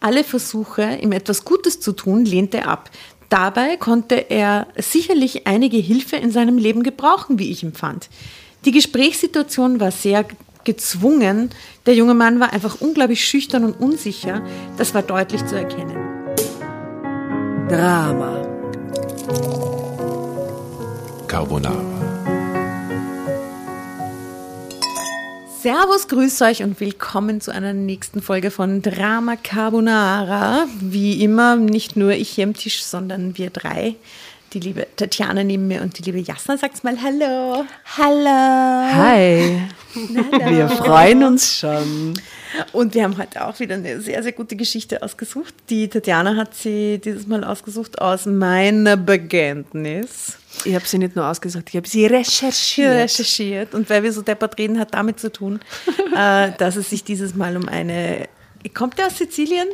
Alle Versuche, ihm etwas Gutes zu tun, lehnte er ab. Dabei konnte er sicherlich einige Hilfe in seinem Leben gebrauchen, wie ich empfand. Die Gesprächssituation war sehr gezwungen. Der junge Mann war einfach unglaublich schüchtern und unsicher. Das war deutlich zu erkennen. Drama. Carbonara. Servus, grüß euch und willkommen zu einer nächsten Folge von Drama Carbonara. Wie immer, nicht nur ich hier am Tisch, sondern wir drei. Die liebe Tatjana neben mir und die liebe Jasna. Sagt's mal Hallo. Hallo. Hi. Hallo. Wir freuen uns schon. Und wir haben heute auch wieder eine sehr, sehr gute Geschichte ausgesucht. Die Tatjana hat sie dieses Mal ausgesucht aus meiner Bekenntnis. Ich habe sie nicht nur ausgesucht, ich habe sie recherchiert. recherchiert. Und weil wir so deppert reden, hat damit zu tun, äh, dass es sich dieses Mal um eine. Kommt der aus Sizilien?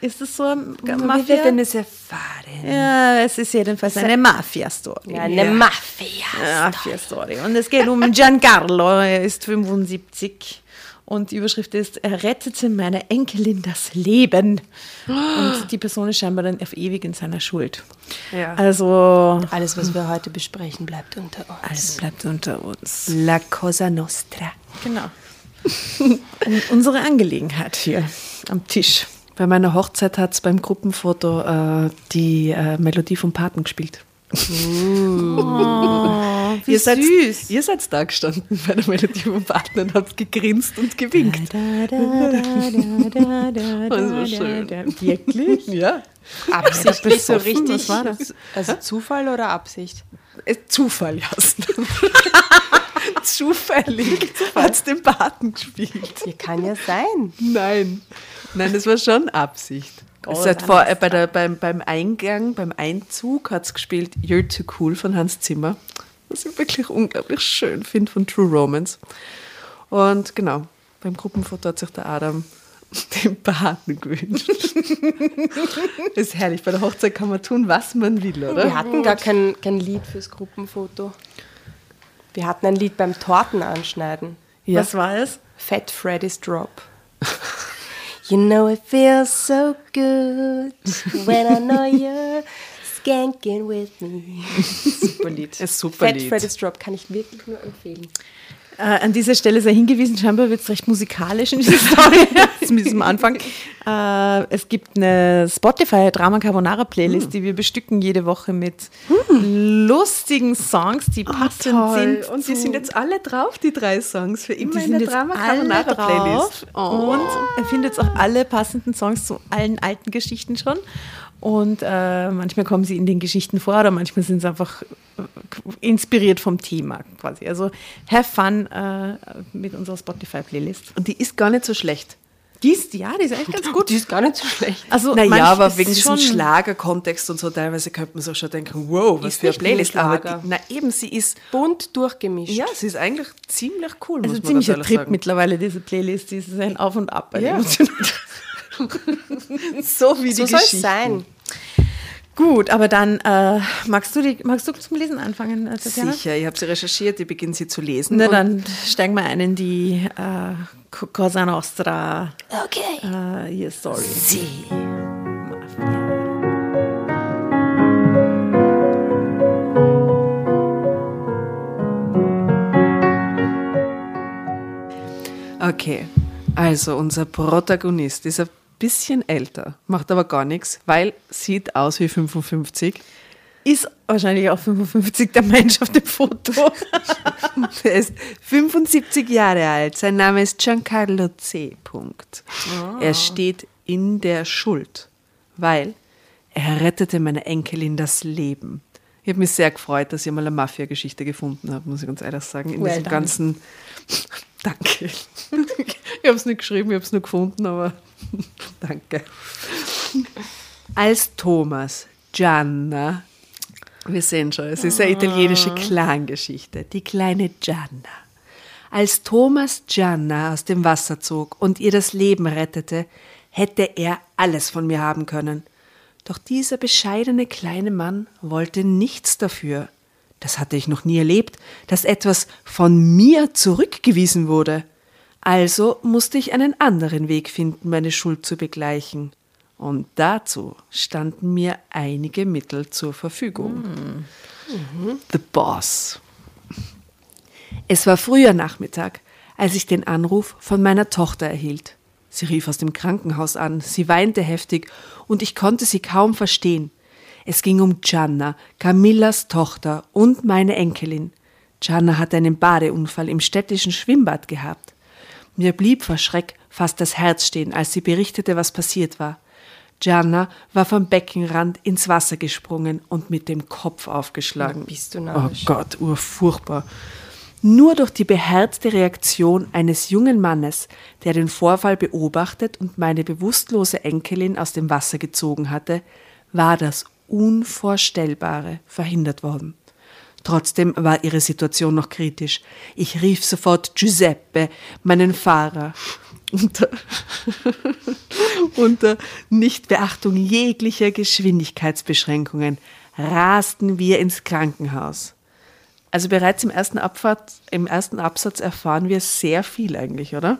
Ist das so eine Mafia? werden es erfahren. Ja, es ist jedenfalls eine Mafia-Story. Eine Mafia. Mafia-Story. Und es geht um Giancarlo. Er ist 75. Und die Überschrift ist, er rettete meiner Enkelin das Leben. Und die Person ist scheinbar dann auf ewig in seiner Schuld. Ja. Also, Alles, was wir heute besprechen, bleibt unter uns. alles bleibt unter uns. La Cosa Nostra. Genau. Und unsere Angelegenheit hier am Tisch. Bei meiner Hochzeit hat es beim Gruppenfoto äh, die äh, Melodie vom Paten gespielt. Oh, wie ihr, seid, süß. ihr seid da gestanden bei der Melodie vom Paten und habt gegrinst und gewinkt. Da, da, da, da, da, da, Das war schön. Wirklich? Ja. Absichtlich so richtig. Was war das? Also Zufall oder Absicht? Äh, Zufall, Jasna. Zufällig hat es den Paten gespielt. Hier kann ja sein. Nein, nein, das war schon Absicht. Es hat vor, äh, bei der, beim, beim Eingang, beim Einzug hat es gespielt You're Too Cool von Hans Zimmer, was ich wirklich unglaublich schön finde von True Romance. Und genau, beim Gruppenfoto hat sich der Adam den Paten gewünscht. ist herrlich, bei der Hochzeit kann man tun, was man will, oder? Wir hatten gar kein, kein Lied fürs Gruppenfoto. Wir hatten ein Lied beim Tortenanschneiden. Ja. Was war es? Fat Freddy's Drop. You know it feels so good when I know you're skanking with me. Super Lied. Ein super Fat Lied. Freddy's Drop kann ich wirklich nur empfehlen. Äh, an dieser Stelle sei hingewiesen, scheinbar wird es recht musikalisch in dieser Story, zumindest am Anfang. Äh, es gibt eine Spotify Drama Carbonara Playlist, die wir bestücken jede Woche mit lustigen Songs, die passend sind. Und die zu- sind jetzt alle drauf, die drei Songs, für immer in sind der Drama Carbonara. Playlist. Oh. Und er findet auch alle passenden Songs zu allen alten Geschichten schon. Und äh, manchmal kommen sie in den Geschichten vor oder manchmal sind sie einfach äh, inspiriert vom Thema quasi. Also have fun äh, mit unserer Spotify-Playlist. Und die ist gar nicht so schlecht. Die ist, ja, die ist echt ganz gut. Die ist gar nicht so schlecht. Also Naja, aber wegen diesem Schlagerkontext und so, teilweise könnte man sich schon denken, wow, was Ist für eine Playlist. Aber die, na eben, sie ist, Bunt durchgemischt. ja, sie ist eigentlich ziemlich cool, Also muss man ziemlich ganz ein Trip sagen. mittlerweile, diese Playlist. Die ist ein Auf und Ab. Ja. so wie so die soll es Geschichte. sein. Gut, aber dann äh, magst, du die, magst du zum Lesen anfangen, äh, Tatjana? Sicher, ich habe sie recherchiert, ich beginne sie zu lesen. Na dann steigen wir ein in die äh, Co- Cosa Nostra Okay. äh, Story. sie. Okay, also unser Protagonist ist ein bisschen älter, macht aber gar nichts, weil sieht aus wie 55. Ist wahrscheinlich auch 55 der Mensch auf dem Foto. Er ist 75 Jahre alt. Sein Name ist Giancarlo C. Punkt. Er steht in der Schuld, weil er rettete meiner Enkelin das Leben. Ich habe mich sehr gefreut, dass ich mal eine Mafia-Geschichte gefunden habe, muss ich ganz ehrlich sagen. In Well diesem done. ganzen. Danke. Ich habe es nicht geschrieben, ich habe es nur gefunden, aber danke. Als Thomas Gianna wir sehen schon, es ist eine italienische Clangeschichte. Die kleine Gianna. Als Thomas Gianna aus dem Wasser zog und ihr das Leben rettete, hätte er alles von mir haben können. Doch dieser bescheidene kleine Mann wollte nichts dafür. Das hatte ich noch nie erlebt, dass etwas von mir zurückgewiesen wurde. Also musste ich einen anderen Weg finden, meine Schuld zu begleichen. Und dazu standen mir einige Mittel zur Verfügung. The Boss. Es war früher Nachmittag, als ich den Anruf von meiner Tochter erhielt. Sie rief aus dem Krankenhaus an, sie weinte heftig und ich konnte sie kaum verstehen. Es ging um Gianna, Camillas Tochter und meine Enkelin. Gianna hatte einen Badeunfall im städtischen Schwimmbad gehabt. Mir blieb vor Schreck fast das Herz stehen, als sie berichtete, was passiert war. Gianna war vom Beckenrand ins Wasser gesprungen und mit dem Kopf aufgeschlagen. Bist du Oh narrisch. Gott, urfurchtbar. Nur durch die beherzte Reaktion eines jungen Mannes, der den Vorfall beobachtet und meine bewusstlose Enkelin aus dem Wasser gezogen hatte, war das Unvorstellbare verhindert worden. Trotzdem war ihre Situation noch kritisch. Ich rief sofort Giuseppe, meinen Fahrer. Unter, unter Nichtbeachtung jeglicher Geschwindigkeitsbeschränkungen rasten wir ins Krankenhaus. Also bereits im ersten, Abfahrt, im ersten Absatz erfahren wir sehr viel eigentlich, oder?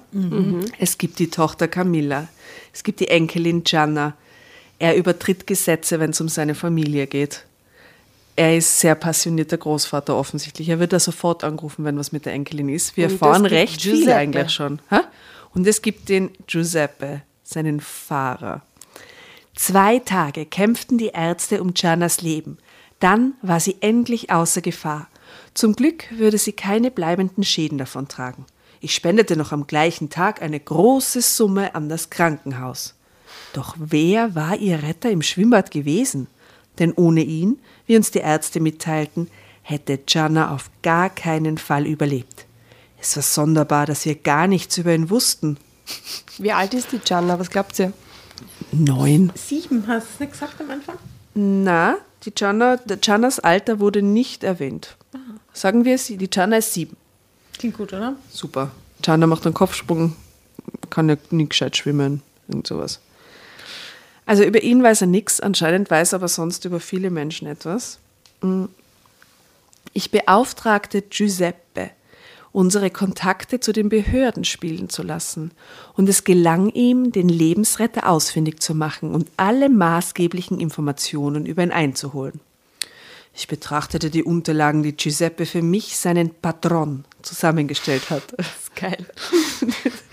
Es gibt die Tochter Camilla, es gibt die Enkelin Gianna. Er übertritt Gesetze, wenn es um seine Familie geht. Er ist sehr passionierter Großvater offensichtlich. Er wird da sofort angerufen, wenn was mit der Enkelin ist. Wir Und erfahren gibt recht viel Giuseppe. eigentlich schon. Und es gibt den Giuseppe, seinen Fahrer. Zwei Tage kämpften die Ärzte um Giannas Leben. Dann war sie endlich außer Gefahr. Zum Glück würde sie keine bleibenden Schäden davontragen. Ich spendete noch am gleichen Tag eine große Summe an das Krankenhaus. Doch wer war ihr Retter im Schwimmbad gewesen? Denn ohne ihn, wie uns die Ärzte mitteilten, hätte Gianna auf gar keinen Fall überlebt. Es war sonderbar, dass wir gar nichts über ihn wussten. Wie alt ist die Gianna? Was glaubt ihr? Neun. Sieben, hast du es nicht gesagt am Anfang? Na, die der Giannas Alter wurde nicht erwähnt. Sagen wir es, die Gianna ist sieben. Klingt gut, oder? Super. Gianna macht einen Kopfsprung, kann ja nicht gescheit schwimmen, irgend sowas. Also über ihn weiß er nichts, anscheinend weiß er aber sonst über viele Menschen etwas. Mm. Ich beauftragte Giuseppe, unsere Kontakte zu den Behörden spielen zu lassen, und es gelang ihm, den Lebensretter ausfindig zu machen und alle maßgeblichen Informationen über ihn einzuholen. Ich betrachtete die Unterlagen, die Giuseppe für mich, seinen Patron, zusammengestellt hat. Das ist geil.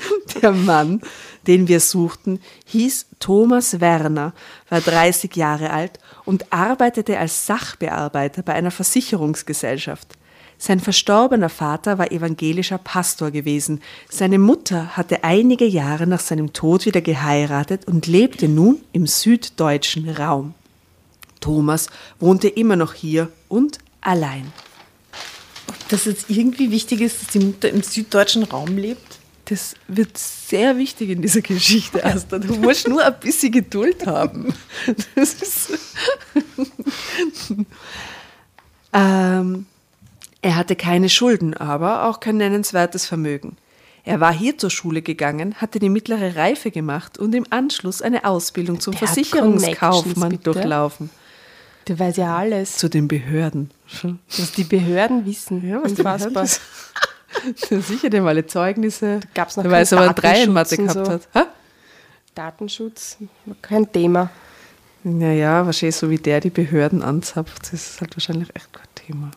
Der Mann, den wir suchten, hieß Thomas Werner, war 30 Jahre alt und arbeitete als Sachbearbeiter bei einer Versicherungsgesellschaft. Sein verstorbener Vater war evangelischer Pastor gewesen. Seine Mutter hatte einige Jahre nach seinem Tod wieder geheiratet und lebte nun im süddeutschen Raum. Thomas wohnte immer noch hier und allein. Dass es irgendwie wichtig ist, dass die Mutter im süddeutschen Raum lebt. Das wird sehr wichtig in dieser Geschichte, Asta. Du musst nur ein bisschen Geduld haben. Das ist ähm, er hatte keine Schulden, aber auch kein nennenswertes Vermögen. Er war hier zur Schule gegangen, hatte die mittlere Reife gemacht und im Anschluss eine Ausbildung zum Der Versicherungskaufmann durchlaufen. Der weiß ja alles. Zu den Behörden. Was die Behörden wissen. Ja, was Unfassbar. Sicher, dem alle Zeugnisse. gab's noch Der keinen weiß aber, ein Drei in Mathe gehabt so. hat. Ha? Datenschutz, kein Thema. Naja, wahrscheinlich so wie der die Behörden anzapft, das ist halt wahrscheinlich echt kein Thema.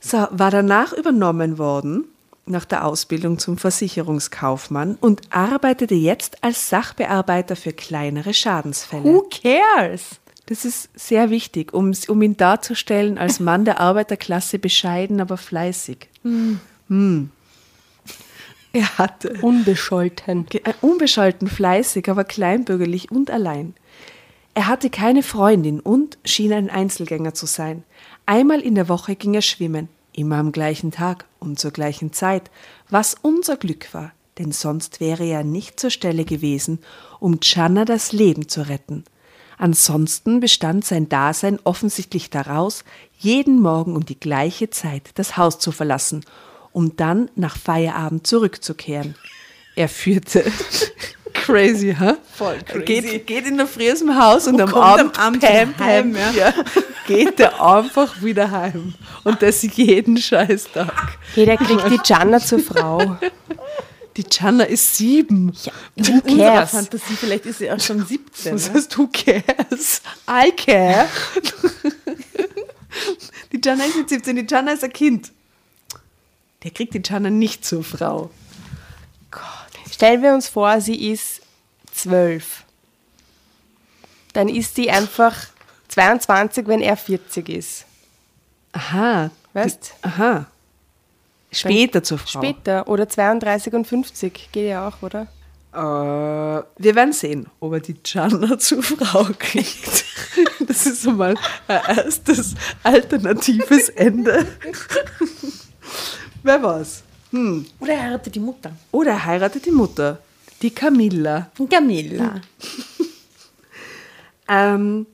So, war danach übernommen worden, nach der Ausbildung zum Versicherungskaufmann und arbeitete jetzt als Sachbearbeiter für kleinere Schadensfälle. Who cares? Das ist sehr wichtig, um, um ihn darzustellen als Mann der Arbeiterklasse, bescheiden, aber fleißig. Hm. Er hatte Unbescholten. Ge- äh, Unbescholten, fleißig, aber kleinbürgerlich und allein. Er hatte keine Freundin und schien ein Einzelgänger zu sein. Einmal in der Woche ging er schwimmen, immer am gleichen Tag und zur gleichen Zeit, was unser Glück war, denn sonst wäre er nicht zur Stelle gewesen, um Gianna das Leben zu retten. Ansonsten bestand sein Dasein offensichtlich daraus, jeden Morgen um die gleiche Zeit das Haus zu verlassen, um dann nach Feierabend zurückzukehren. Er führte crazy, ha? Voll crazy. Geht, geht in der Früh aus dem Haus und, Und am Abend, am Abend pam, pam, heim, ja. ja. geht er einfach wieder heim. Und das jeden Scheißtag. Jeder kriegt die Gianna zur Frau. Die Gianna ist sieben. Ja, In who unserer cares? Fantasie, vielleicht ist sie auch schon 17. Was Ne? heißt, who cares? I care. Die Gianna ist nicht 17, die Gianna ist ein Kind. Der kriegt die Gianna nicht zur Frau. Stellen wir uns vor, sie ist zwölf. Dann ist sie einfach 22, wenn er 40 ist. Aha. Weißt? Aha. Später zur Frau. Später. Oder 32 und 50. Geht ja auch, oder? Äh, wir werden sehen, ob er die Gianna zur Frau kriegt. Das ist so mal ein erstes alternatives Ende. Wer weiß. Hm. Oder er heiratet die Mutter. Oder er heiratet die Mutter, die Camilla. Camilla. Ähm,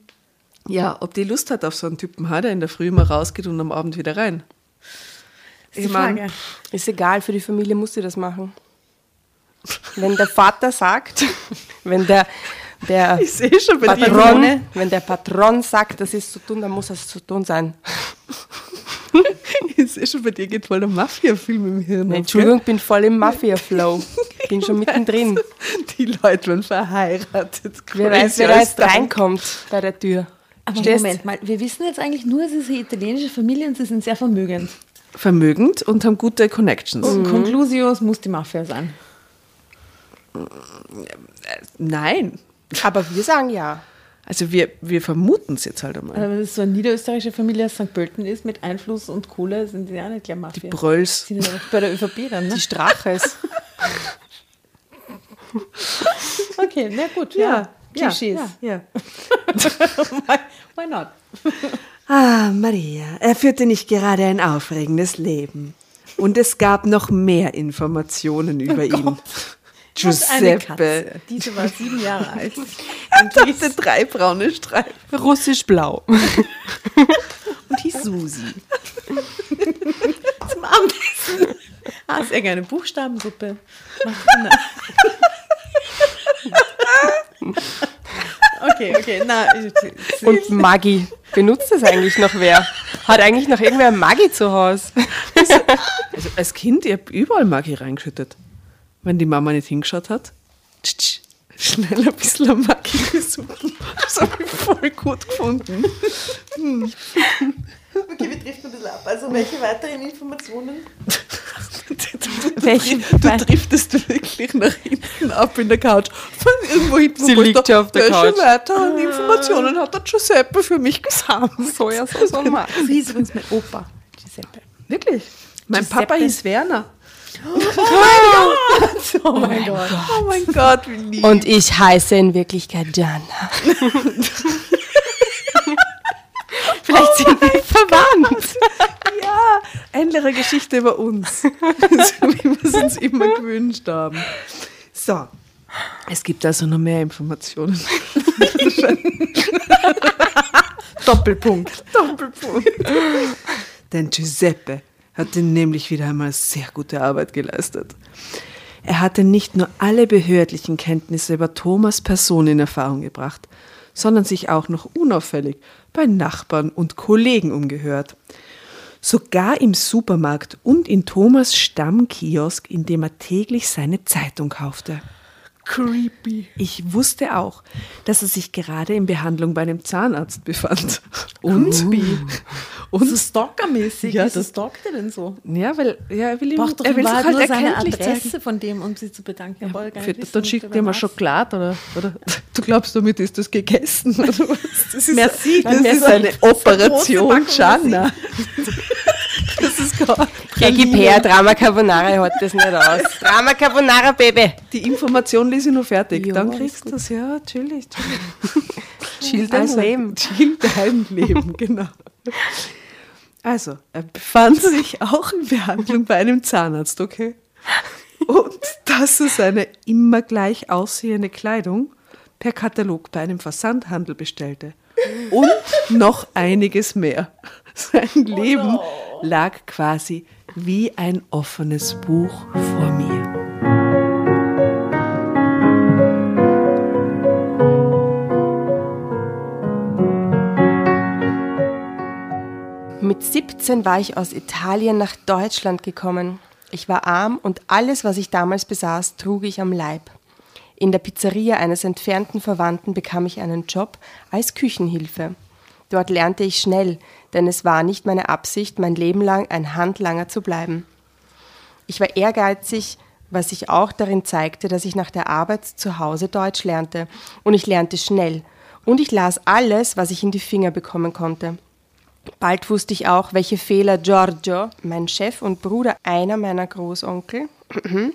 ja, ob die Lust hat auf so einen Typen, hat er in der Früh mal rausgeht und am Abend wieder rein. Ich mein- Frage. Ist egal, für die Familie muss sie das machen. Wenn der Vater sagt, wenn der, der Ich bei dir. Patron, wenn der Patron sagt, das ist zu tun, dann muss es zu tun sein. Ich sehe schon bei dir geht voll der Mafia-Film im Hirn. Nee, Entschuldigung, bin voll im Mafia-Flow. Bin schon mittendrin. Die Leute werden verheiratet. Wer weiß, wer da jetzt reinkommt bei der Tür. Aber? Moment mal, wir wissen jetzt eigentlich nur, es ist eine italienische Familie und sie sind sehr vermögend. Vermögend und haben gute Connections. Und Conclusio, es muss die Mafia sein. Nein. Aber wir sagen ja. Also wir, wir vermuten es jetzt halt einmal. Aber wenn es so eine niederösterreichische Familie aus St. Pölten ist, mit Einfluss und Kohle, sind die ja nicht gleich Mafia. Die Brölls. sind ja bei der ÖVP dann, ne? Die Straches. Okay, na gut, ja. Klischees. Ja, ja. why, why not? Ah, Maria, er führte nicht gerade ein aufregendes Leben. Und es gab noch mehr Informationen über ihn. Und eine Giuseppe. Diese war sieben Jahre alt. Und hatte drei braune Streifen. Russisch-blau. Und hieß Susi. Zum Abendessen. Ah, sehr gerne Buchstabensuppe. Macht. Okay, okay, na, Und Maggi. Benutzt das eigentlich noch wer? Hat eigentlich noch irgendwer Maggi zu Hause? Also als Kind, ich habe überall Maggi reingeschüttet. Wenn die Mama nicht hingeschaut hat, tsch, tsch, schnell ein bisschen Maggi gesucht. Das habe ich voll gut gefunden. Okay, wir driften ein bisschen ab. Also, welche weiteren Informationen? Welche? Du driftest wirklich nach hinten ab in der Couch. Von irgendwo hinten. Sie liegt ja auf der welche Couch. weiteren Informationen hat der Giuseppe für mich gesammelt? Sojasauce und Maggi. Das hieß übrigens mein Opa, Giuseppe. Wirklich? Mein Giuseppe. Papa hieß Werner. Oh mein Gott. Oh mein Gott, wie lieb. Und ich heiße in Wirklichkeit Jana. Vielleicht sind wir verwandt. Ja, endliche Geschichte über uns. so wie wir es uns immer gewünscht haben. So, es gibt also noch mehr Informationen. Doppelpunkt. Doppelpunkt. Denn Giuseppe hatte nämlich wieder einmal sehr gute Arbeit geleistet. Er hatte nicht nur alle behördlichen Kenntnisse über Thomas Person in Erfahrung gebracht, sondern sich auch noch unauffällig bei Nachbarn und Kollegen umgehört. Sogar im Supermarkt und in Thomas Stammkiosk, in dem er täglich seine Zeitung kaufte. Creepy. Ich wusste auch, dass er sich gerade in Behandlung bei einem Zahnarzt befand. Und, und So stalkermäßig. Ja, Wieso das- stalkt er denn so? ja, weil ja, er will, ihm, Braucht er will halt nur seine Adresse zeigen. von dem, um sie zu bedanken. Gar Für, nicht wissen, dann schickt er mal. Schokolade oder, oder du glaubst, damit ist das gegessen. Das ist, Merci. das Merci. ist eine Operation Jana. Das ist gar GGPR, Drama Carbonara hat das nicht aus. Drama Carbonara, Baby. Die Information lese ich nur fertig. Ja, dann kriegst du das. Ja, chillig. Chill dein Also, Leben. Chill dein Leben, genau. Also, er befand sich auch in Behandlung bei einem Zahnarzt, okay? Und dass er seine immer gleich aussehende Kleidung per Katalog bei einem Versandhandel bestellte. Und noch einiges mehr. Sein Leben lag quasi wie ein offenes Buch vor mir. Mit 17 war ich aus Italien nach Deutschland gekommen. Ich war arm und alles, was ich damals besaß, trug ich am Leib. In der Pizzeria eines entfernten Verwandten bekam ich einen Job als Küchenhilfe. Dort lernte ich schnell, denn es war nicht meine Absicht, mein Leben lang ein Handlanger zu bleiben. Ich war ehrgeizig, was sich auch darin zeigte, dass ich nach der Arbeit zu Hause Deutsch lernte. Und ich lernte schnell. Und ich las alles, was ich in die Finger bekommen konnte. Bald wusste ich auch, welche Fehler Giorgio, mein Chef und Bruder einer meiner Großonkel,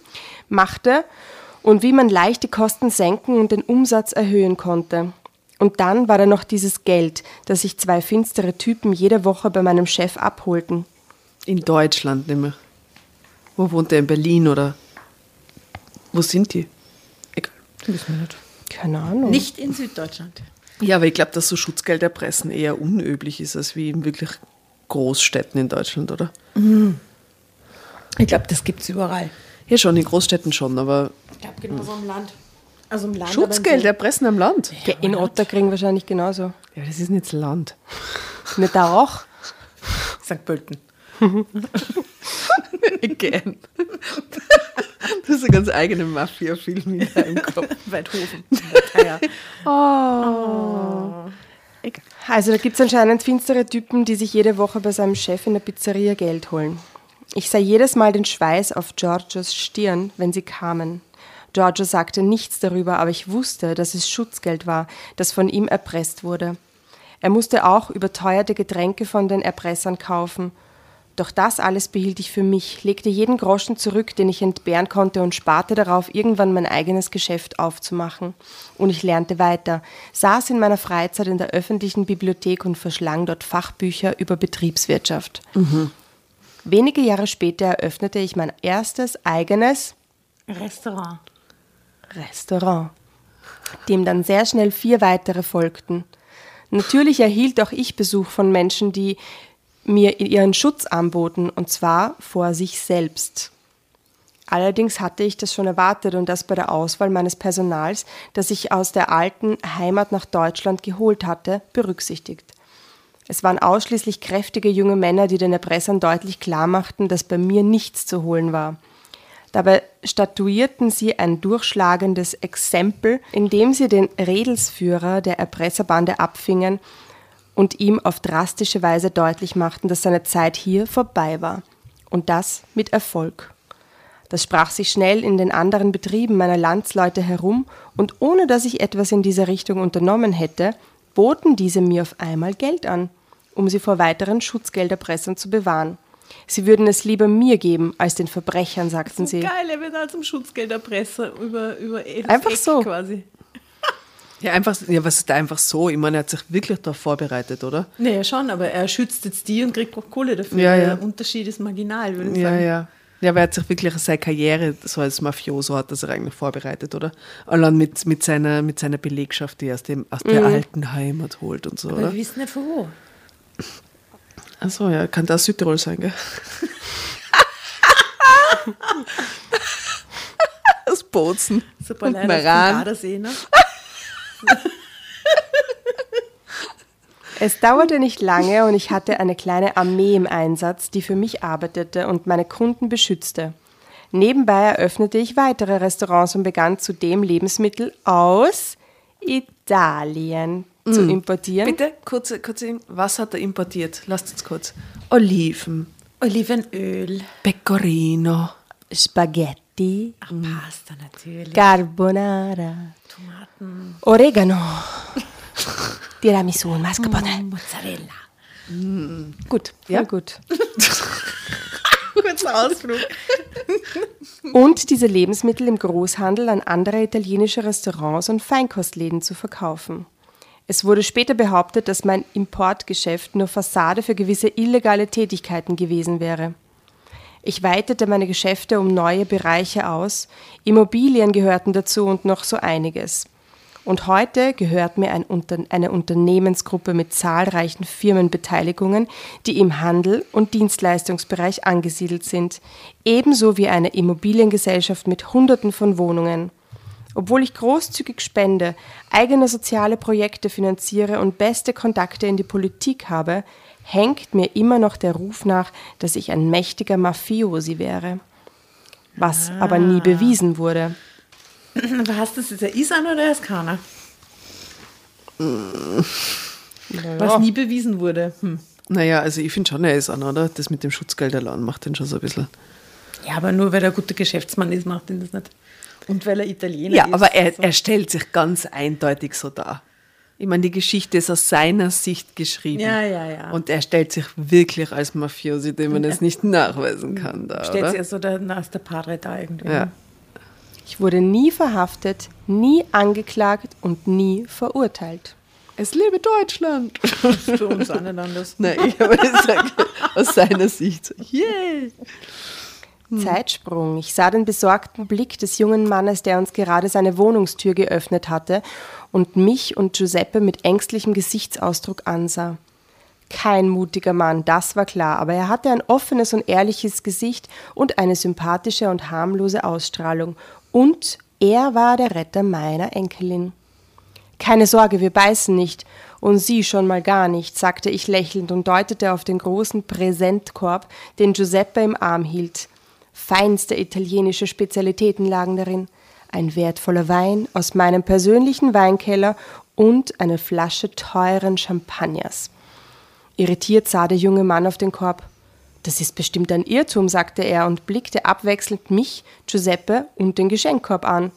machte und wie man leicht die Kosten senken und den Umsatz erhöhen konnte. Und dann war da noch dieses Geld, das sich zwei finstere Typen jede Woche bei meinem Chef abholten. In Deutschland nämlich. Wo wohnt er? In Berlin oder? Wo sind die? Egal. Wissen wir nicht. Keine Ahnung. Nicht in Süddeutschland. Ja, aber ich glaube, dass so Schutzgeld erpressen eher unüblich ist als wie in wirklich Großstädten in Deutschland, oder? Ich glaube, das gibt es überall. Ja, schon, in Großstädten schon, aber Ich glaube, genauso im Land. Also im Land. Schutzgeld erpressen am Land? Ja, in Otterkring wahrscheinlich genauso. Ja, das ist nicht das Land. Nicht da auch? St. Pölten. Again. Du hast einen ganz eigenen Mafia-Film in deinem Kopf. Weidhofen. Also da gibt es anscheinend finstere Typen, die sich jede Woche bei seinem Chef in der Pizzeria Geld holen. Ich sah jedes Mal den Schweiß auf Giorgios Stirn, wenn sie kamen. Giorgio sagte nichts darüber, aber ich wusste, dass es Schutzgeld war, das von ihm erpresst wurde. Er musste auch überteuerte Getränke von den Erpressern kaufen. Doch das alles behielt ich für mich, legte jeden Groschen zurück, den ich entbehren konnte und sparte darauf, irgendwann mein eigenes Geschäft aufzumachen. Und ich lernte weiter, saß in meiner Freizeit in der öffentlichen Bibliothek und verschlang dort Fachbücher über Betriebswirtschaft. Wenige Jahre später eröffnete ich mein erstes eigenes Restaurant. Restaurant, dem dann sehr schnell vier weitere folgten. Natürlich erhielt auch ich Besuch von Menschen, die mir ihren Schutz anboten, und zwar vor sich selbst. Allerdings hatte ich das schon erwartet und das bei der Auswahl meines Personals, das ich aus der alten Heimat nach Deutschland geholt hatte, berücksichtigt. Es waren ausschließlich kräftige junge Männer, die den Erpressern deutlich klar machten, dass bei mir nichts zu holen war. Dabei statuierten sie ein durchschlagendes Exempel, indem sie den Redelsführer der Erpresserbande abfingen und ihm auf drastische Weise deutlich machten, dass seine Zeit hier vorbei war. Und das mit Erfolg. Das sprach sich schnell in den anderen Betrieben meiner Landsleute herum, und ohne dass ich etwas in dieser Richtung unternommen hätte, boten diese mir auf einmal Geld an, um sie vor weiteren Schutzgelderpressern zu bewahren. Sie würden es lieber mir geben als den Verbrechern, sagten sie. Geil, er wird als zum Schutzgelderpresser über, über das Einfach Eck so. quasi. Ja, einfach, ja, was ist da einfach so? Ich meine, er hat sich wirklich darauf vorbereitet, oder? Naja, schon, aber er schützt jetzt die und kriegt auch Kohle dafür. Ja, ja. Der Unterschied ist marginal, würde ich Ja, sagen. ja. Ja, aber er hat sich wirklich seine Karriere so als Mafioso hat er sich eigentlich vorbereitet, oder? Allein mit, mit, seiner, mit seiner Belegschaft, die er aus, dem, aus der alten Heimat holt und so, Aber oder? wir wissen nicht von wo. Achso, ja, kann das Südtirol sein, gell? Aus Bozen. Super und leider Meran. Ne? Es dauerte nicht lange und ich hatte eine kleine Armee im Einsatz, die für mich arbeitete und meine Kunden beschützte. Nebenbei eröffnete ich weitere Restaurants und begann zudem Lebensmittel aus Italien zu importieren. Bitte, kurze, kurze, was hat er importiert? Lasst uns kurz. Oliven, Olivenöl. Pecorino, Spaghetti, Ach, Pasta natürlich. Carbonara, Tomaten. Oregano, Tiramisu und Mascarpone. Mozzarella. Gut, Ja. ja gut. Kurzer Ausflug. und diese Lebensmittel im Großhandel an andere italienische Restaurants und Feinkostläden zu verkaufen. Es wurde später behauptet, dass mein Importgeschäft nur Fassade für gewisse illegale Tätigkeiten gewesen wäre. Ich weitete meine Geschäfte um neue Bereiche aus, Immobilien gehörten dazu und noch so einiges. Und heute gehört mir ein Unter eine Unternehmensgruppe mit zahlreichen Firmenbeteiligungen, die im Handel und Dienstleistungsbereich angesiedelt sind, ebenso wie eine Immobiliengesellschaft mit Hunderten von Wohnungen. Obwohl ich großzügig spende, eigene soziale Projekte finanziere und beste Kontakte in die Politik habe, hängt mir immer noch der Ruf nach, dass ich ein mächtiger Mafiosi wäre. was aber nie bewiesen wurde. Aber hast du das jetzt, er ist einer oder er ist keiner? Was nie bewiesen wurde. Hm. Naja, also ich finde schon, er ist einer, oder? Das mit dem Schutzgeld allein macht den schon so ein bisschen. Ja, aber nur weil er ein guter Geschäftsmann ist, macht ihn das nicht. Und weil er Italiener Ja, ist. aber er, also- er stellt sich ganz eindeutig so dar. Ich meine, die Geschichte ist aus seiner Sicht geschrieben. Ja, ja, ja. Und er stellt sich wirklich als Mafiosi, dem man es nicht nachweisen kann. Da, Stellt sich ja so der, als der Padre da irgendwie. Ja. Ich wurde nie verhaftet, nie angeklagt und nie verurteilt. Es lebe Deutschland! Für uns nicht anders. Nein, ich habe gesagt, aus seiner Sicht. so, Yay! Zeitsprung. Ich sah den besorgten Blick des jungen Mannes, der uns gerade seine Wohnungstür geöffnet hatte und mich und Giuseppe mit ängstlichem Gesichtsausdruck ansah. Kein mutiger Mann, das war klar, aber er hatte ein offenes und ehrliches Gesicht und eine sympathische und harmlose Ausstrahlung. Und er war der Retter meiner Enkelin. Keine Sorge, wir beißen nicht. Und Sie schon mal gar nicht, sagte ich lächelnd und deutete auf den großen Präsentkorb, den Giuseppe im Arm hielt. Feinste italienische Spezialitäten lagen darin. Ein wertvoller Wein aus meinem persönlichen Weinkeller und eine Flasche teuren Champagners. Irritiert sah der junge Mann auf den Korb. Das ist bestimmt ein Irrtum, sagte er und blickte abwechselnd mich, Giuseppe und den Geschenkkorb an.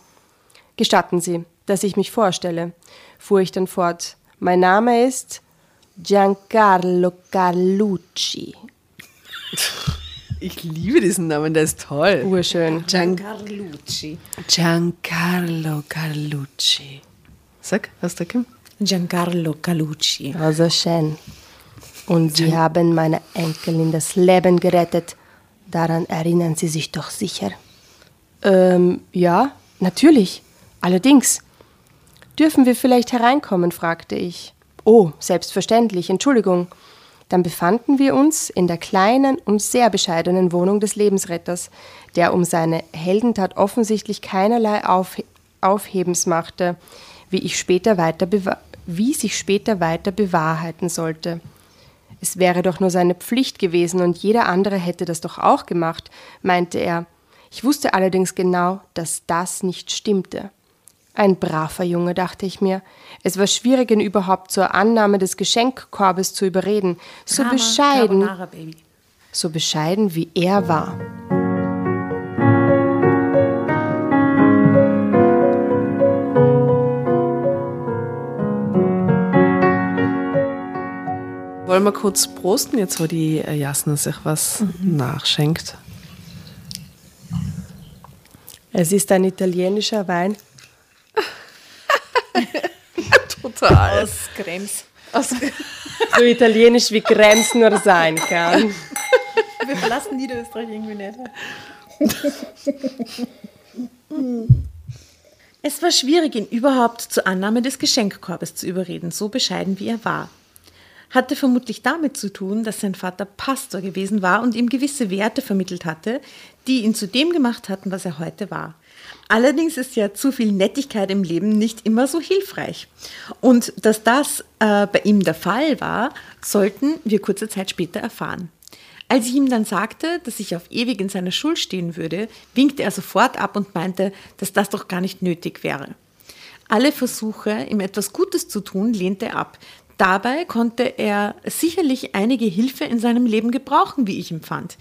Gestatten Sie, dass ich mich vorstelle, fuhr ich dann fort. Mein Name ist Giancarlo Carlucci. Ich liebe diesen Namen, der ist toll. Urschön. Gian Carlucci. Giancarlo Carlucci. Sag, was da Kim? Giancarlo Calucci. Also schön. Und Sie haben meiner Enkelin das Leben gerettet. Daran erinnern Sie sich doch sicher. Ähm, ja, natürlich. Allerdings. Dürfen wir vielleicht hereinkommen? fragte ich. Oh, selbstverständlich, Entschuldigung. Dann befanden wir uns in der kleinen und sehr bescheidenen Wohnung des Lebensretters, der um seine Heldentat offensichtlich keinerlei Auf Aufhebens machte, wie, ich später weiter wie sich später weiter bewahrheiten sollte. Es wäre doch nur seine Pflicht gewesen und jeder andere hätte das doch auch gemacht, meinte er. Ich wusste allerdings genau, dass das nicht stimmte. Ein braver Junge, dachte ich mir. Es war schwierig, ihn überhaupt zur Annahme des Geschenkkorbes zu überreden. So Drama, bescheiden, so bescheiden wie er war. Wollen wir kurz prosten, jetzt wo die äh, Jasna sich was nachschenkt? Es ist ein italienischer Wein. Total. Aus Krems. So italienisch wie Krems nur sein kann. Wir verlassen Niederösterreich irgendwie nicht. Es war schwierig, ihn überhaupt zur Annahme des Geschenkkorbes zu überreden, so bescheiden wie er war. Hatte vermutlich damit zu tun, dass sein Vater Pastor gewesen war und ihm gewisse Werte vermittelt hatte, die ihn zu dem gemacht hatten, was er heute war. Allerdings ist ja zu viel Nettigkeit im Leben nicht immer so hilfreich. Und dass das äh, bei ihm der Fall war, sollten wir kurze Zeit später erfahren. Als ich ihm dann sagte, dass ich auf ewig in seiner Schuld stehen würde, winkte er sofort ab und meinte, dass das doch gar nicht nötig wäre. Alle Versuche, ihm etwas Gutes zu tun, lehnte er ab. Dabei konnte er sicherlich einige Hilfe in seinem Leben gebrauchen, wie ich empfand.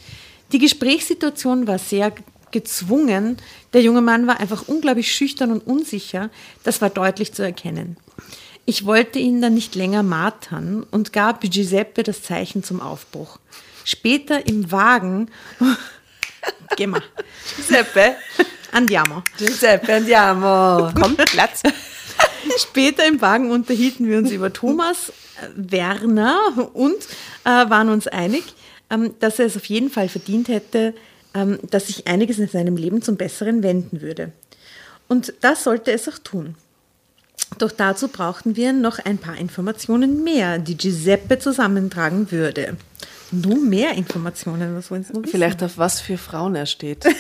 Die Gesprächssituation war sehr gezwungen. Der junge Mann war einfach unglaublich schüchtern und unsicher. Das war deutlich zu erkennen. Ich wollte ihn dann nicht länger martern und gab Giuseppe das Zeichen zum Aufbruch. Später im Wagen. Geh mal. Giuseppe, Andiamo. Giuseppe, andiamo. Komm, Platz. Später im Wagen unterhielten wir uns über Thomas Werner und äh, waren uns einig, ähm, dass er es auf jeden Fall verdient hätte, dass sich einiges in seinem Leben zum Besseren wenden würde. Und das sollte es auch tun. Doch dazu brauchten wir noch ein paar Informationen mehr, die Giuseppe zusammentragen würde. Nur mehr Informationen, was wollen Sie noch? Vielleicht auf was für Frauen er steht.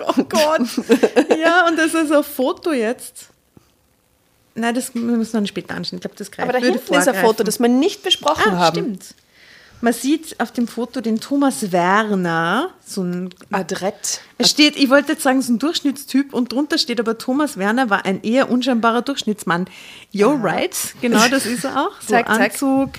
Oh Gott. Ja, und das ist ein Foto jetzt. Nein, das müssen wir dann später anschauen. Ich glaube, das greift Aber da hinten ist ein. Foto, das wir nicht besprochen ah, haben. stimmt. Man sieht auf dem Foto den Thomas Werner, so ein Adrett. es steht, ich wollte jetzt sagen, so ein Durchschnittstyp und drunter steht aber Thomas Werner war ein eher unscheinbarer Durchschnittsmann. Yo, right, genau das ist er auch. So Zack, zack. Anzug.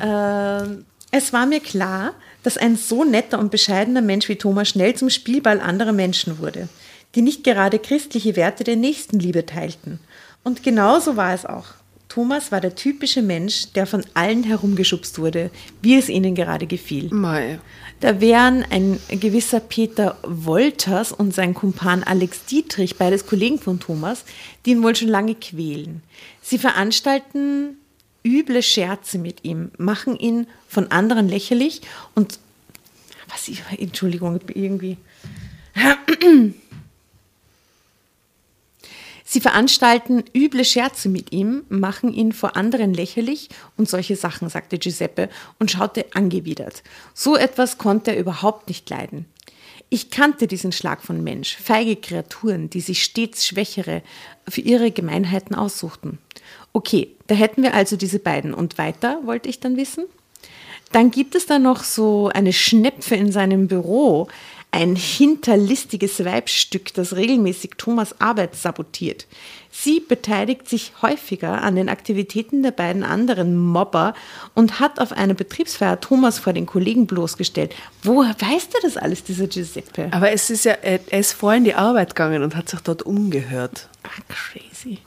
ähm, es war mir klar, dass ein so netter und bescheidener Mensch wie Thomas schnell zum Spielball anderer Menschen wurde, die nicht gerade christliche Werte der Nächstenliebe teilten. Und genauso war es auch. Thomas war der typische Mensch, der von allen herumgeschubst wurde, wie es ihnen gerade gefiel. Mei. Da wären ein gewisser Peter Wolters und sein Kumpan Alex Dietrich, beides Kollegen von Thomas, die ihn wohl schon lange quälen. Sie veranstalten üble Scherze mit ihm, machen ihn von anderen lächerlich und was ich, Entschuldigung, irgendwie. Sie veranstalten üble Scherze mit ihm, machen ihn vor anderen lächerlich und solche Sachen, sagte Giuseppe und schaute angewidert. So etwas konnte er überhaupt nicht leiden. Ich kannte diesen Schlag von Mensch, feige Kreaturen, die sich stets Schwächere für ihre Gemeinheiten aussuchten. Okay, da hätten wir also diese beiden. Und weiter wollte ich dann wissen? Dann gibt es da noch so eine Schnepfe in seinem Büro, ein hinterlistiges Weibstück, das regelmäßig Thomas Arbeit sabotiert. Sie beteiligt sich häufiger an den Aktivitäten der beiden anderen Mobber und hat auf einer Betriebsfeier Thomas vor den Kollegen bloßgestellt. Woher weiß der das alles, dieser Giuseppe? Aber es ist ja, er ist vorher in die Arbeit gegangen und hat sich dort umgehört. Ah, crazy.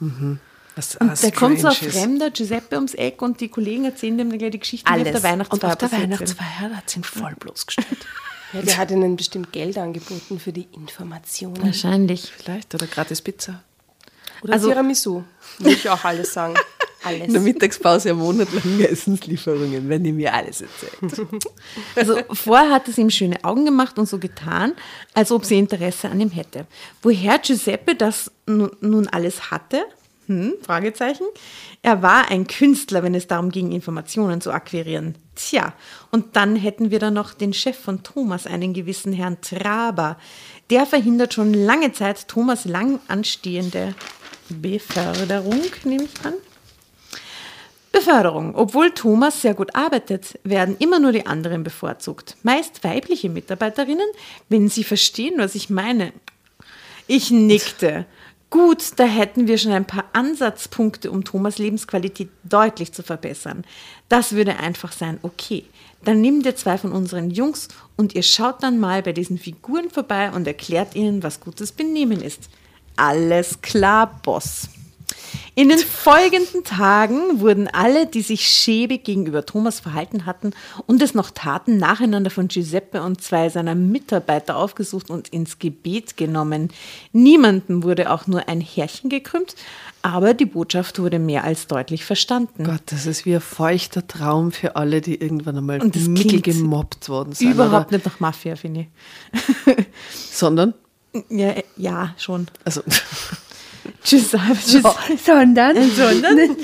Was Und ah, der kommt so ein fremder Giuseppe ums Eck und die Kollegen erzählen dem dann gleich die Geschichte, die auf der Weihnachtsfeier und auf der. Weihnachtsfeier hat sie ihn voll bloßgestellt. Ja, der hat ihnen bestimmt Geld angeboten für die Informationen. Wahrscheinlich. Vielleicht oder gratis Pizza. Oder Also- Tiramisu. Würde ich auch alles sagen. Alles. In der Mittagspause ja monatelange Essenslieferungen, wenn ihr mir alles erzählt. Also vorher hat es ihm schöne Augen gemacht und so getan, als ob sie Interesse an ihm hätte. Woher Giuseppe das nun, nun alles hatte? Hm, Fragezeichen. Er war ein Künstler, wenn es darum ging, Informationen zu akquirieren. Tja, und dann hätten wir da noch den Chef von Thomas, einen gewissen Herrn Traber. Der verhindert schon lange Zeit Thomas lang anstehende Beförderung, nehme ich an. Beförderung. Obwohl Thomas sehr gut arbeitet, werden immer nur die anderen bevorzugt. Meist weibliche Mitarbeiterinnen, wenn sie verstehen, was ich meine. Ich nickte. Gut, da hätten wir schon ein paar Ansatzpunkte, um Thomas Lebensqualität deutlich zu verbessern. Das würde einfach sein, okay. Dann nehmt ihr zwei von unseren Jungs und ihr schaut dann mal bei diesen Figuren vorbei und erklärt ihnen, was gutes Benehmen ist. Alles klar, Boss. In den folgenden Tagen wurden alle, die sich schäbig gegenüber Thomas verhalten hatten und es noch taten, nacheinander von Giuseppe und zwei seiner Mitarbeiter aufgesucht und ins Gebet genommen. Niemandem wurde auch nur ein Härchen gekrümmt, aber die Botschaft wurde mehr als deutlich verstanden. Gott, das ist wie ein feuchter Traum für alle, die irgendwann einmal Und das mittel klingt gemobbt worden sind. Überhaupt oder? nicht nach Mafia, finde ich. Sondern, Ja, ja, schon. also, Giuseppe, sondern, sondern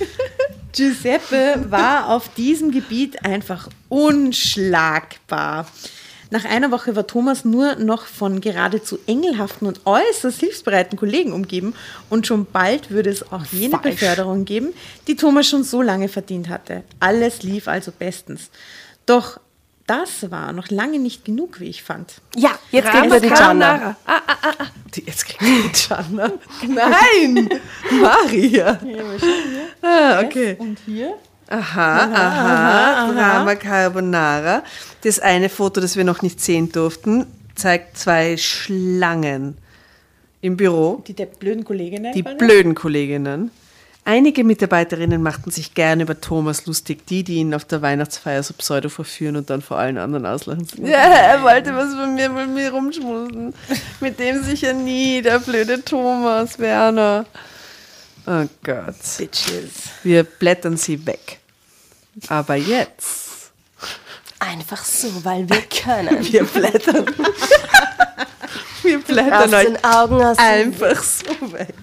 Giuseppe war auf diesem Gebiet einfach unschlagbar. Nach einer Woche war Thomas nur noch von geradezu engelhaften und äußerst hilfsbereiten Kollegen umgeben und schon bald würde es auch jene Falsch. Beförderung geben, die Thomas schon so lange verdient hatte. Alles lief also bestens. Doch das war noch lange nicht genug, wie ich fand. Ja, jetzt kriegen wir die Jana. Die, jetzt kriegt die Jana. Nein! Maria! Ah, okay. Und hier? Aha, aha, Drama Carbonara. Das eine Foto, das wir noch nicht sehen durften, zeigt zwei Schlangen im Büro. Die der blöden Kollegin. Die blöden Kolleginnen. Einige Mitarbeiterinnen machten sich gern über Thomas lustig, die, die ihn auf der Weihnachtsfeier so pseudo verführen und dann vor allen anderen auslachen. Ja, er wollte was von mir, mit mir rumschmusen. Mit dem sicher nie, der blöde Thomas Werner. Oh Gott. Bitches. Wir blättern sie weg. Aber jetzt. Einfach so, weil wir können. Wir blättern. Wir Aus blättern euch den Augen, aus einfach so weg.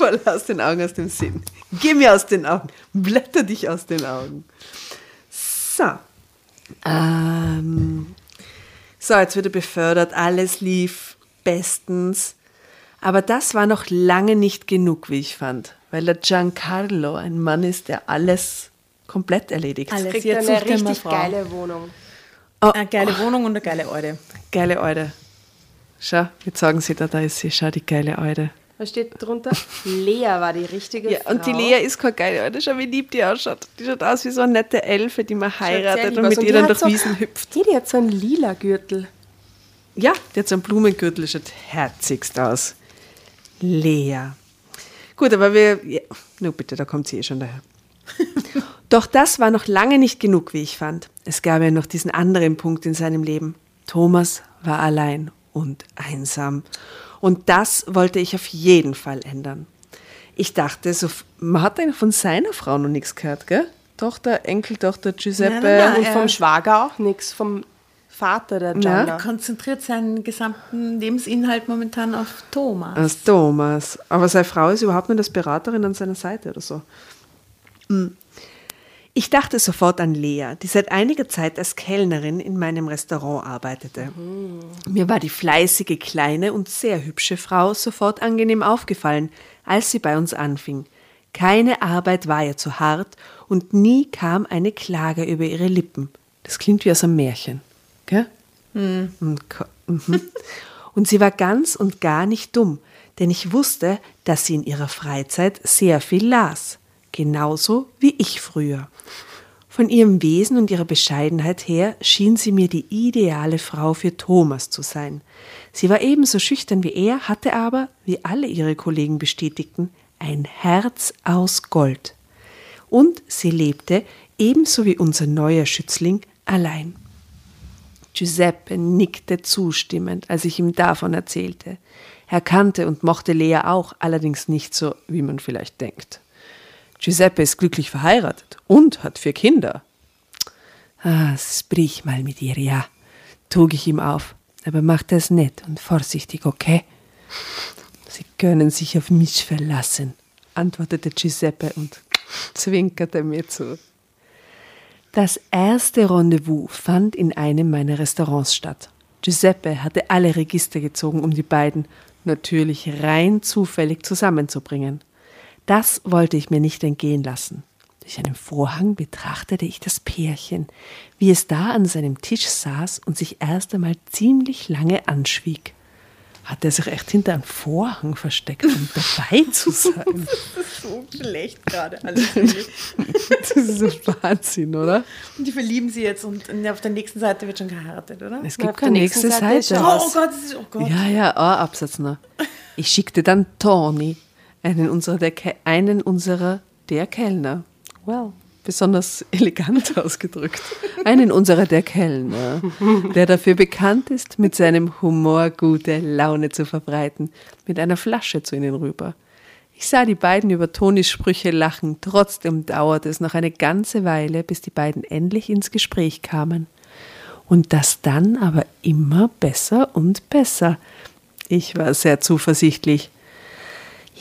Voll aus den Augen, aus dem Sinn. Geh mir aus den Augen. Blätter dich aus den Augen. So. Ähm. So, jetzt wird er befördert. Alles lief bestens. Aber das war noch lange nicht genug, wie ich fand. Weil der Giancarlo ein Mann ist, der alles komplett erledigt. Alles. Kriegt Jetzt eine richtig Frau. geile Wohnung. Eine geile Wohnung und eine geile Alte. Geile Alte. Schau, jetzt sagen sie da, da ist sie, schau, die geile Alte. Was steht drunter? Lea war die richtige Ja, Frau. und die Lea ist keine geile Alte. Schau, wie lieb die ausschaut. Die schaut aus wie so eine nette Elfe, die man heiratet und mit Und ihr die dann durch so- Wiesen hüpft. Hey, die hat so einen lila Gürtel. Ja, die hat so einen Blumengürtel, schaut herzigst aus. Lea. Gut, aber wir. Ja, no, bitte, da kommt sie eh schon daher. Doch das war noch lange nicht genug, wie ich fand. Es gab ja noch diesen anderen Punkt in seinem Leben. Thomas war allein und einsam. Und das wollte ich auf jeden Fall ändern. Ich dachte, so, man hat eigentlich von seiner Frau noch nichts gehört, gell? Tochter, Enkeltochter Giuseppe. Nein, nein, Und Ja, vom er- Schwager auch nichts. Vom Vater der Ja. Gianna. Konzentriert seinen gesamten Lebensinhalt momentan auf Thomas. Als Thomas. Aber seine Frau ist überhaupt nicht als Beraterin an seiner Seite oder so. Hm. Ich dachte sofort an Lea, die seit einiger Zeit als Kellnerin in meinem Restaurant arbeitete. Mir war die fleißige, kleine und sehr hübsche Frau sofort angenehm aufgefallen, als sie bei uns anfing. Keine Arbeit war ihr zu hart und nie kam eine Klage über ihre Lippen. Das klingt wie aus einem Märchen, gell? Und ko- mhm. Und sie war ganz und gar nicht dumm, denn ich wusste, dass sie in ihrer Freizeit sehr viel las. Genauso wie ich früher. Von ihrem Wesen und ihrer Bescheidenheit her schien sie mir die ideale Frau für Thomas zu sein. Sie war ebenso schüchtern wie er, hatte aber, wie alle ihre Kollegen bestätigten, ein Herz aus Gold. Und sie lebte, ebenso wie unser neuer Schützling, allein. Giuseppe nickte zustimmend, als ich ihm davon erzählte. Er kannte und mochte Lea auch, allerdings nicht so, wie man vielleicht denkt. Giuseppe ist glücklich verheiratet und hat vier Kinder. Ah, sprich mal mit ihr, ja, trug ich ihm auf. Aber mach das nett und vorsichtig, okay? Sie können sich auf mich verlassen, antwortete Giuseppe und zwinkerte mir zu. Das erste Rendezvous fand in einem meiner Restaurants statt. Giuseppe hatte alle Register gezogen, um die beiden natürlich rein zufällig zusammenzubringen. Das wollte ich mir nicht entgehen lassen. Durch einen Vorhang betrachtete ich das Pärchen, wie es da an seinem Tisch saß und sich erst einmal ziemlich lange anschwieg. Hat er sich echt hinter einem Vorhang versteckt, um dabei zu sein? so schlecht gerade alles. Das ist ein Wahnsinn, oder? Und die verlieben sie jetzt und auf der nächsten Seite wird schon geheiratet, oder? Es gibt keine nächste Seite ist Seite. Oh, oh Gott, das ist, oh Gott. Ja, ja, ein Absatz noch. Ich schickte dann Tony, einen unserer der, einen unserer der Kellner. Well, besonders elegant ausgedrückt. Einen unserer der Kellner, der dafür bekannt ist, mit seinem Humor gute Laune zu verbreiten, mit einer Flasche zu ihnen rüber. Ich sah die beiden über Tonis Sprüche lachen, trotzdem dauerte es noch eine ganze Weile, bis die beiden endlich ins Gespräch kamen. Und das dann aber immer besser und besser. Ich war sehr zuversichtlich.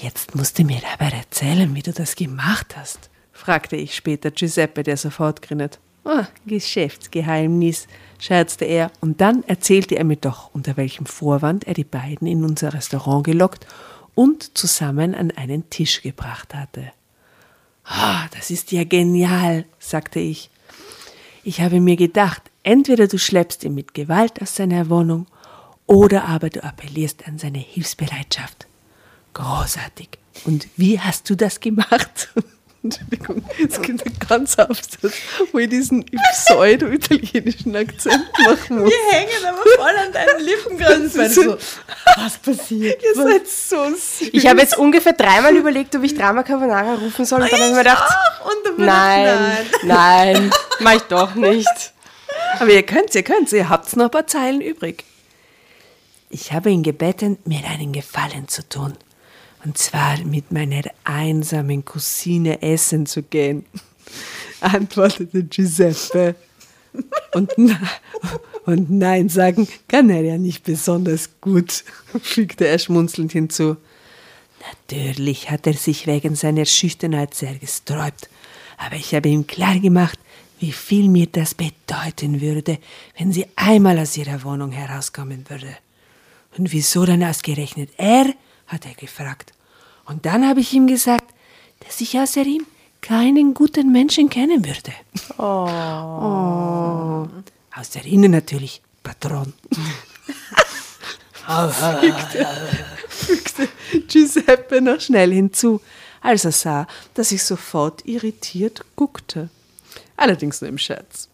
Jetzt musst du mir aber erzählen, wie du das gemacht hast, fragte ich später Giuseppe, der sofort grinnet. Ah, Geschäftsgeheimnis, scherzte er, und dann erzählte er mir doch, unter welchem Vorwand er die beiden in unser Restaurant gelockt und zusammen an einen Tisch gebracht hatte. Ah, das ist ja genial, sagte ich. Ich habe mir gedacht, entweder du schleppst ihn mit Gewalt aus seiner Wohnung oder aber du appellierst an seine Hilfsbereitschaft. Großartig. Und wie hast du das gemacht? Entschuldigung, es gibt einen ganz Absatz, wo ich diesen pseudo-italienischen Akzent machen muss. Wir hängen aber voll an deinen Lippen gerade. So, was passiert? Ihr seid so süß. Ich habe jetzt ungefähr dreimal überlegt, ob ich Drama Carbonara rufen soll. Und dann habe ich mir gedacht, nein, ich, nein, mach ich doch nicht. Aber ihr könnt's, ihr könnt's, ihr habt's noch ein paar Zeilen übrig. Ich habe ihn gebeten, mir einen Gefallen zu tun. Und zwar mit meiner einsamen Cousine essen zu gehen, antwortete Giuseppe. Und, und nein sagen kann er ja nicht besonders gut, fügte er schmunzelnd hinzu. Natürlich hat er sich wegen seiner Schüchternheit sehr gesträubt, aber ich habe ihm klargemacht, wie viel mir das bedeuten würde, wenn sie einmal aus ihrer Wohnung herauskommen würde. Und wieso dann ausgerechnet er? Hat er gefragt. Und dann habe ich ihm gesagt, dass ich außer ihm keinen guten Menschen kennen würde. Oh. Außer Ihnen natürlich, Patron. fügte Giuseppe noch schnell hinzu, als er sah, dass ich sofort irritiert guckte. Allerdings nur im Scherz.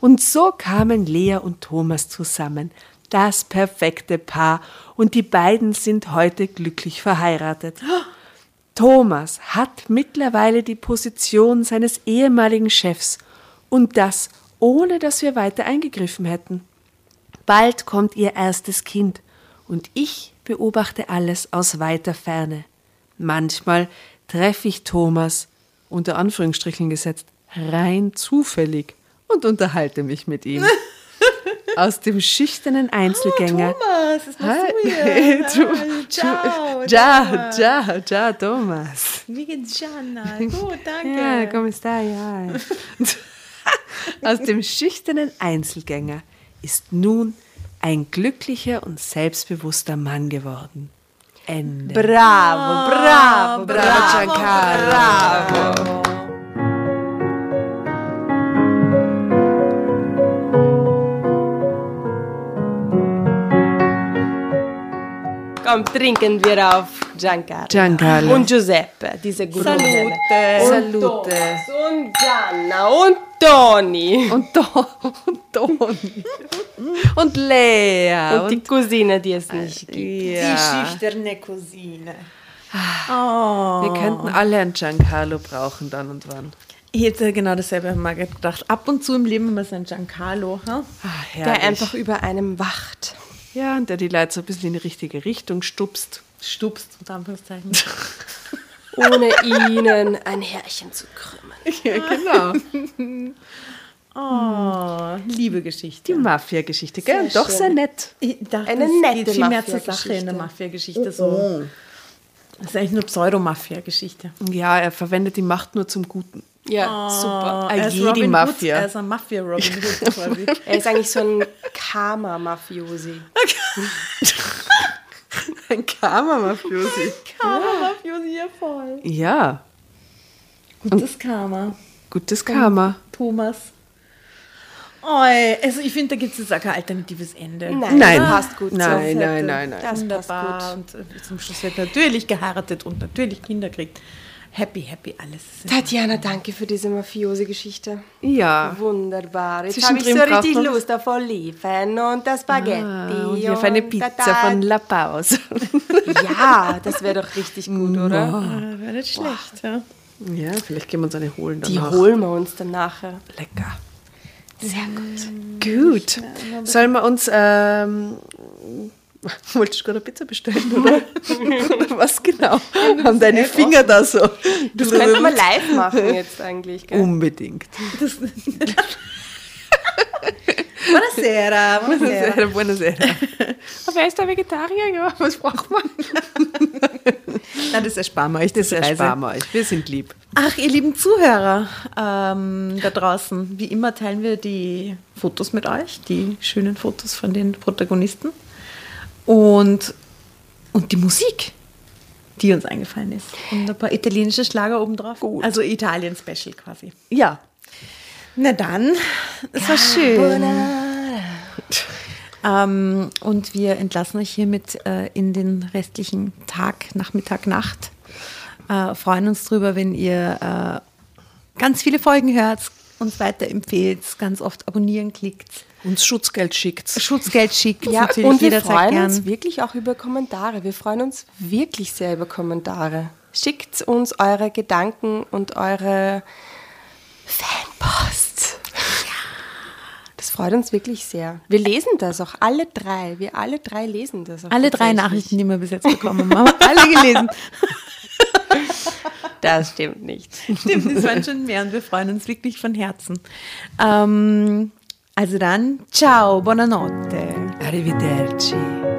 Und so kamen Lea und Thomas zusammen, das perfekte Paar, und die beiden sind heute glücklich verheiratet. Thomas hat mittlerweile die Position seines ehemaligen Chefs und das ohne dass wir weiter eingegriffen hätten. Bald kommt ihr erstes Kind und ich beobachte alles aus weiter Ferne. Manchmal treffe ich Thomas, unter Anführungsstrichen gesetzt, rein zufällig und unterhalte mich mit ihm. Aus dem schüchternen Einzelgänger. Oh, Thomas, ist Hi. du Ciao. Ciao, ciao, ciao, Thomas. Wie geht's, Gianna? Gut, danke. Ja, come stai? Ja. Aus dem schüchternen Einzelgänger ist nun ein glücklicher und selbstbewusster Mann geworden. Ende. Bravo, bravo, Bravo, Giancarlo. Komm, trinken wir auf Giancarlo. Giancarlo. Und Giuseppe, diese gute Salute. Und Salute. Thomas Und Gianna und Toni. Und, to und Toni. Und Lea. Und die Cousine, die es nicht gibt. ja. Die schüchterne Cousine. Oh. Wir könnten alle einen Giancarlo brauchen dann und wann. Ich hätte genau dasselbe mal gedacht. Ab und zu im Leben immer so ein Giancarlo. Ha? Ah, Der einfach über einem wacht. Ja, und der die Leute so ein bisschen in die richtige Richtung stupst. Stupst, unter Anführungszeichen. Ohne ihnen ein Härchen zu krümmen. Ja, genau. Oh, liebe Geschichte. Die Mafia-Geschichte, gell? Doch sehr nett. Ich dachte, Eine es nette geht viel mehr zur Sache in der Mafia-Geschichte. Mafia-Geschichte. So. Das ist eigentlich nur Pseudo-Mafia-Geschichte. Ja, er verwendet die Macht nur zum Guten. Ja, super. Er ist Robin Mafia. Hood, er ist ein Mafia-Robin Hood quasi. Er ist eigentlich so ein Karma-Mafiosi. Ein Karma-Mafiosi. Karma-Mafiosi, ja voll. Ja, Gutes Karma. gutes Karma. Thomas. Oi, also ich finde, da gibt es jetzt auch kein alternatives Ende. Nein, Nein. das passt gut Nein, so. nein, nein, nein. Das passt Wunderbar. gut. Und äh, zum Schluss wird natürlich geheiratet und natürlich Kinder kriegt. Happy, happy, alles. Tatjana, danke für diese Mafiosi-Geschichte. Ja. Wunderbar. Jetzt habe ich so richtig Lust auf Oliven und das Spaghetti. Ah, und auf eine Pizza Tata. von La Pause. Ja, das wäre doch richtig gut, oder? Ah, Wäre nicht schlecht, ja. Ja, vielleicht gehen wir uns eine holen Die danach. holen wir uns dann nachher. Lecker. Sehr gut. Gut. Sollen wir uns, ähm, wolltest du gerade eine Pizza bestellen, oder? oder was genau? Haben deine Finger da so? Das könnten wir live machen jetzt eigentlich, gell? Unbedingt. Buonasera, buonasera. Buonasera, buonasera. Aber er ist der Vegetarier, ja. Was braucht man? Nein, das ersparen wir euch, das Das ersparen wir euch. Wir sind lieb. Ach, ihr lieben Zuhörer ähm, da draußen, wie immer teilen wir die Fotos mit euch, die schönen Fotos von den Protagonisten und, und die Musik, die uns eingefallen ist. Und ein paar italienische Schlager obendrauf. Gut. Also Italien-Special quasi. Ja. Na dann, es war schön. Ähm, und wir entlassen euch hiermit äh, in den restlichen Tag, Nachmittag, Nacht. Äh, freuen uns drüber, wenn ihr äh, ganz viele Folgen hört, uns weiterempfehlt, ganz oft abonnieren klickt, Uns Schutzgeld schickt. Schutzgeld schickt, Ja, und wir freuen gern. uns wirklich auch über Kommentare. Wir freuen uns wirklich sehr über Kommentare. Schickt uns eure Gedanken und eure Fanpost. Das freut uns wirklich sehr. Wir lesen das auch alle drei. Wir alle drei lesen das auch. Alle drei. Nachrichten, die wir bis jetzt bekommen haben, haben wir alle gelesen. Das stimmt nicht. Stimmt, das waren schon mehr und wir freuen uns wirklich von Herzen. Ähm, also dann, ciao, buonanotte. Arrivederci.